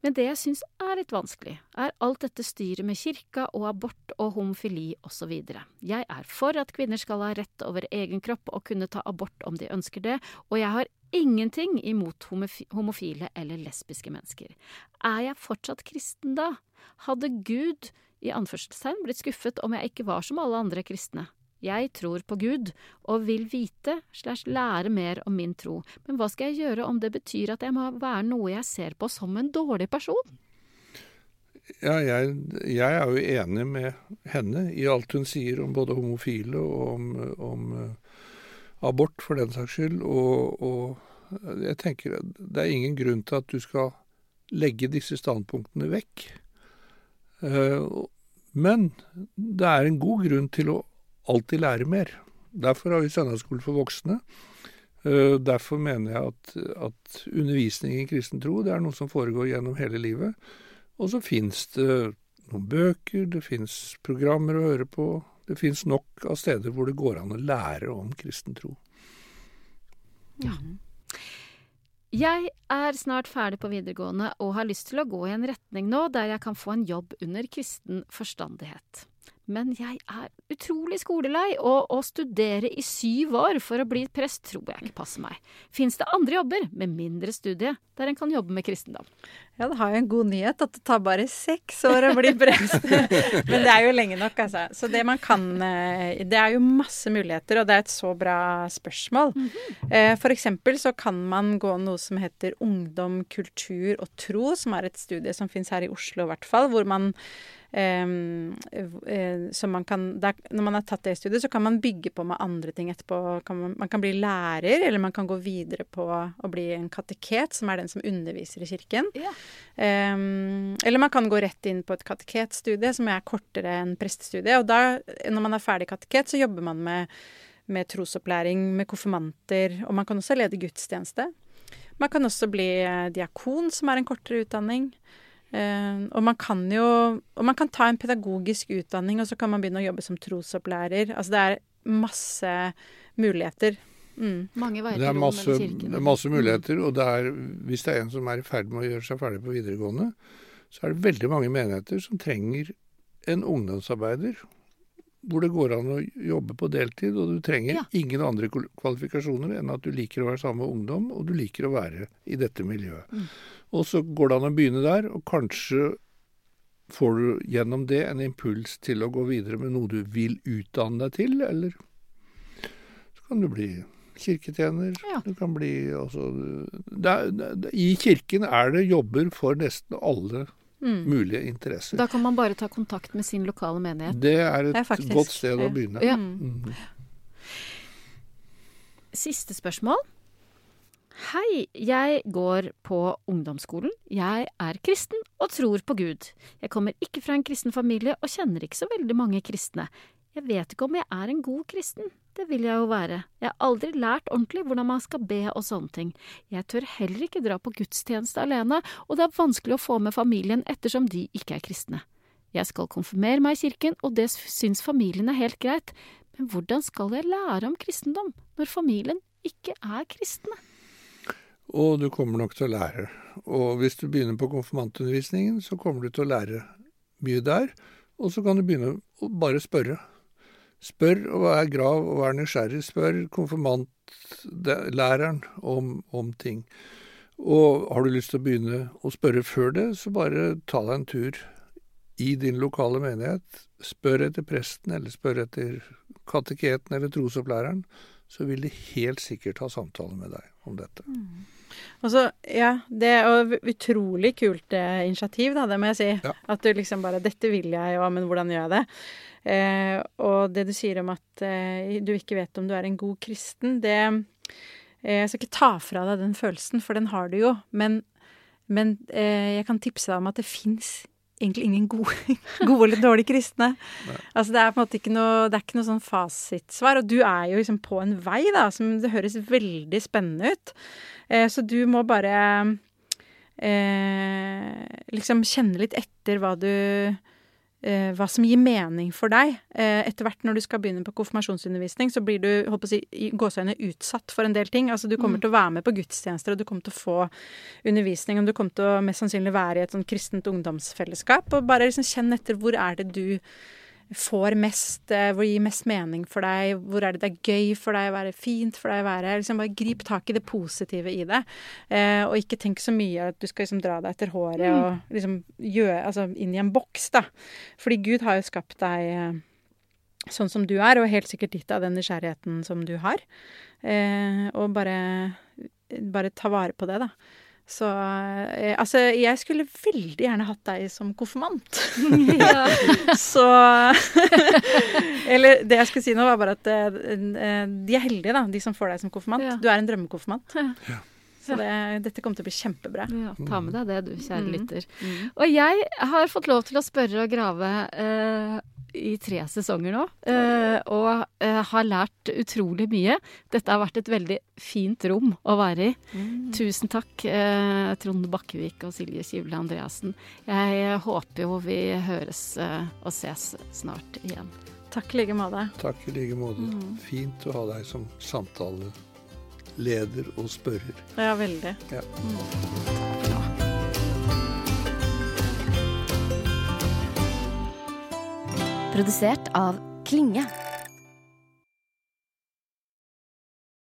Men det jeg syns er litt vanskelig, er alt dette styret med kirka og abort og homofili osv. Jeg er for at kvinner skal ha rett over egen kropp og kunne ta abort om de ønsker det, og jeg har ingenting imot homofile eller lesbiske mennesker. Er jeg fortsatt kristen da? Hadde Gud i anførselstegn blitt skuffet om jeg ikke var som alle andre kristne? Jeg tror på Gud, og vil vite slash lære mer om min tro, men hva skal jeg gjøre om det betyr at jeg må være noe jeg ser på som en dårlig person? Ja, jeg, jeg er jo enig med henne i alt hun sier om både homofile og om, om eh, abort, for den saks skyld. Og, og jeg tenker det er ingen grunn til at du skal legge disse standpunktene vekk. Eh, Men det er en god grunn til å alltid lære mer. Derfor har vi søndagsskole for voksne. Eh, Derfor mener jeg at, at undervisning i kristen tro det er noe som foregår gjennom hele livet. Og så fins det noen bøker, det fins programmer å høre på. Det fins nok av steder hvor det går an å lære om kristen tro. Jeg er snart ferdig på videregående og har lyst til å gå i en retning nå der jeg kan få en jobb under kristen forstandighet. Men jeg er utrolig skolelei, og å studere i syv år for å bli prest tror jeg ikke passer meg. Fins det andre jobber med mindre studie der en kan jobbe med kristendom? Ja, det har jo en god nyhet at det tar bare seks år å bli prest. Men det er jo lenge nok, altså. Så det man kan eh, Det er jo masse muligheter, og det er et så bra spørsmål. Eh, For eksempel så kan man gå noe som heter Ungdom, kultur og tro, som er et studie som fins her i Oslo i hvert fall, hvor man så man kan, der, når man har tatt det studiet, så kan man bygge på med andre ting etterpå. Kan man, man, kan bli lærer, eller man kan gå videre på å bli en kateket, som er den som underviser i kirken. Ja. Eller man kan gå rett inn på et kateketstudie, som er kortere enn prestestudiet. Og da, når man er ferdig kateket, så jobber man med, med trosopplæring, med konfirmanter, og man kan også lede gudstjeneste. Man kan også bli diakon, som er en kortere utdanning. Uh, og man kan jo Og man kan ta en pedagogisk utdanning, og så kan man begynne å jobbe som trosopplærer. Altså det er masse muligheter. Mm. Mange veier Det er masse, det er masse muligheter, og det er, hvis det er en som er i ferd med å gjøre seg ferdig på videregående, så er det veldig mange menigheter som trenger en ungdomsarbeider hvor det går an å jobbe på deltid, og du trenger Ja. ingen andre kvalifikasjoner enn at du liker å være sammen med ungdom, og du liker å være i dette miljøet. Mm. Og så går det an å begynne der, og kanskje får du gjennom det en impuls til å gå videre med noe du vil utdanne deg til, eller så kan du bli kirketjener. Ja. Du kan bli altså det er, det, I kirken er det jobber for nesten alle Mm. mulige interesser. Da kan man bare ta kontakt med sin lokale menighet. Det er et er godt sted å begynne. Ja. Mm. Siste spørsmål. Hei, jeg går på ungdomsskolen. Jeg er kristen og tror på Gud. Jeg kommer ikke fra en kristen familie og kjenner ikke så veldig mange kristne. Jeg vet ikke om jeg er en god kristen. Det vil jeg jo være. Jeg har aldri lært ordentlig hvordan man skal be og sånne ting. Jeg tør heller ikke dra på gudstjeneste alene, og det er vanskelig å få med familien ettersom de ikke er kristne. Jeg skal konfirmere meg i kirken, og det syns familien er helt greit, Men hvordan skal jeg lære om kristendom når familien ikke er kristne? Og du kommer nok til å lære. Og hvis du begynner på konfirmantundervisningen, så kommer du til å lære mye der. Og så kan du begynne å bare spørre. Spør og vær grav og vær nysgjerrig. Spør konfirmantlæreren om, om ting. Og har du lyst til å begynne å spørre før det, så bare ta deg en tur i din lokale menighet. Spør etter presten, eller spør etter kateketen eller trosopplæreren. Så vil de helt sikkert ha samtale med deg om dette. Mm. Og så, ja, Det er utrolig kult eh, initiativ, da, det må jeg si. Ja. At du liksom bare 'Dette vil jeg, jo, men hvordan gjør jeg det?' Eh, og det du sier om at eh, du ikke vet om du er en god kristen, det eh, Jeg skal ikke ta fra deg den følelsen, for den har du jo. Men, men eh, jeg kan tipse deg om at det fins egentlig ingen gode, gode eller dårlige kristne. Nei. Altså Det er på en måte ikke noe, det er ikke noe sånn fasitsvar. Og du er jo liksom på en vei da, som det høres veldig spennende ut. Eh, så du må bare eh, liksom kjenne litt etter hva du eh, hva som gir mening for deg. Eh, etter hvert når du skal begynne på konfirmasjonsundervisning, så blir du håper å si, i gåseøyne utsatt for en del ting. Altså Du kommer Mm. til å være med på gudstjenester, og du kommer til å få undervisning. Og du kommer til å mest sannsynlig være i et sånn kristent ungdomsfellesskap. Og bare liksom kjenn etter hvor er det du får mest, eh, hvor gir mest mening for deg, hvor er det det er gøy for deg å være, fint for deg å være. liksom Bare grip tak i det positive i det, eh, og ikke tenk så mye at du skal liksom dra deg etter håret Mm. og liksom gjøre Altså inn i en boks, da. Fordi Gud har jo skapt deg eh, sånn som du er, og helt sikkert gitt deg den nysgjerrigheten som du har. Eh, og bare, bare ta vare på det, da. Så eh, altså, jeg skulle veldig gjerne hatt deg som konfirmant. ja. Så Eller det jeg skulle si nå, var bare at eh, de er heldige, da, de som får deg som konfirmant. Ja. Du er en drømmekonfirmant. Ja. Så det, dette kommer til å bli kjempebra. ja, ta med deg det du, kjære Mm. lytter. Og jeg har fått lov til å spørre og grave eh, i tre sesonger nå, eh, og eh, har lært utrolig mye. Dette har vært et veldig fint rom å være i. Tusen takk, eh, Trond Bakkevik og Silje Kivle Andreassen. Jeg håper jo vi høres og ses snart igjen. Takk i like måte. Takk i like måte. Mm. Fint å ha deg som samtaleleder og spørrer. Ja, veldig. Ja. Produsert av Klinge.